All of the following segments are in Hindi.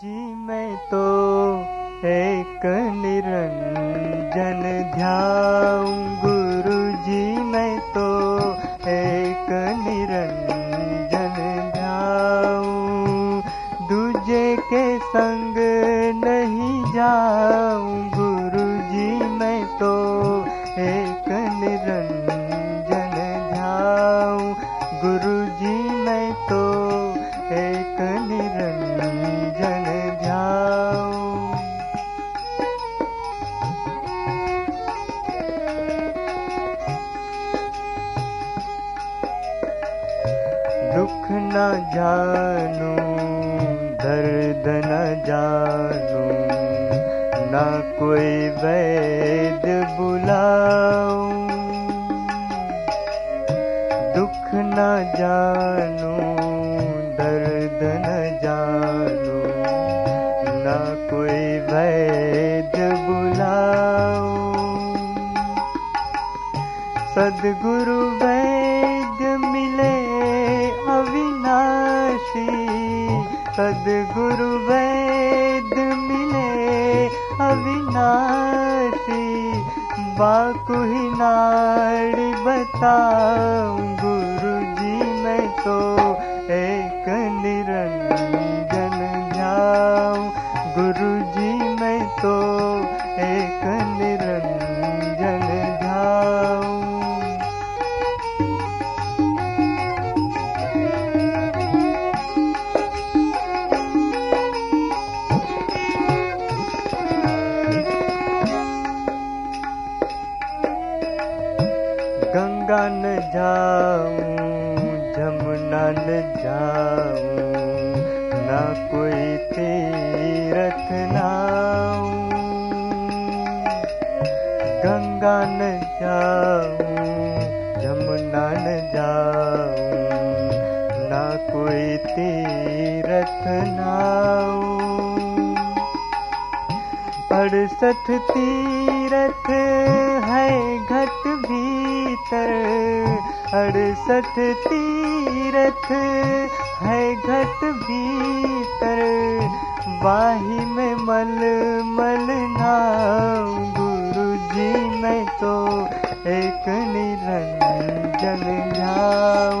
जी मैं तो एक निरंजन ध्यान दुख न जानू दर्द न जानू न कोई वैद्य बुलाऊं। दुख न जानू दर्द न जानू न कोई वैद्य बुलाऊं। सदगुरु बाकु ही नाड़ी बताऊँ गुरु जी मैं तो एक निरंजन जाऊँ। गुरु गंगा न जाऊँ जमुना न जाऊँ, ना कोई तीरथ नाऊं। गंगा न जाऊँ जमुना न जाऊँ, ना कोई तीरथ नाऊं। अड़सठ तीरथ भीतर अड़सठ तीरथ है घट भीतर। बाही में मल मल नाम। गुरु जी मैं तो एक निरंजन जाऊँ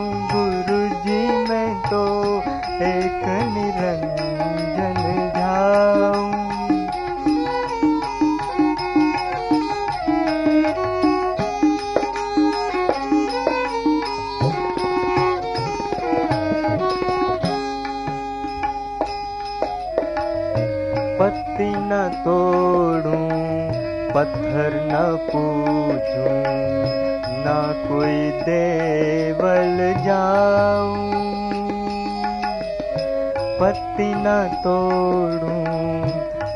पत्ती न तोड़ूं, पत्थर न पूछूँ, न कोई देवल जाऊँ। पत्ती न तोड़ूं,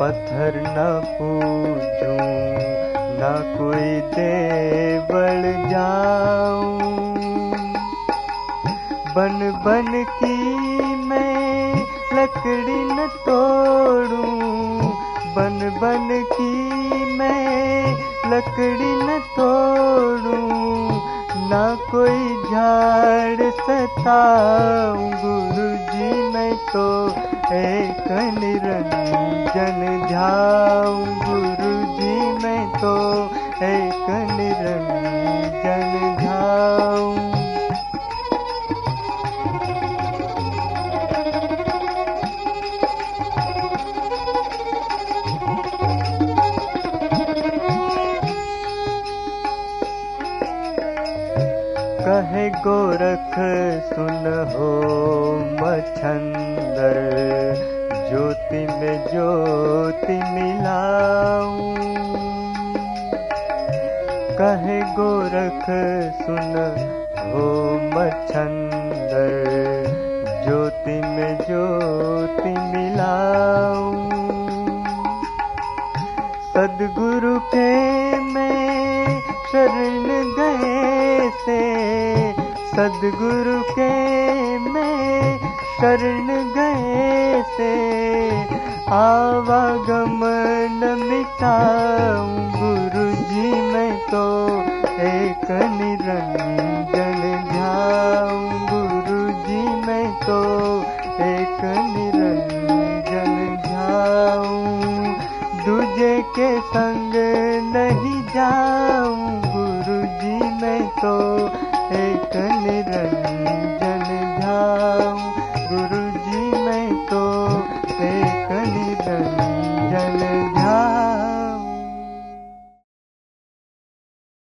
पत्थर न पूछूँ, न कोई देवल जाऊँ। बन बन की मैं लकड़ी न तोड़ूं बन की मैं लकड़ी न तोड़ू, ना कोई झाड़ सताऊं। गुरु जी मैं तो एक निरंजन जाऊ गुरु जी मैं तो एक कहे गोरख, सुन हो मछंदर ज्योति में ज्योति मिलाऊं। कहे गोरख, सुन हो मछंदर ज्योति में ज्योति मिलाऊं। सदगुरु के मैं शरण गए से आवागमन मिटाऊं गुरु जी मैं तो एक निरंजन ध्याऊं। गुरु जी मैं तो एक निरंजन ध्याऊं। दूजे के संग नहीं जाऊँ। गुरु जी मैं तो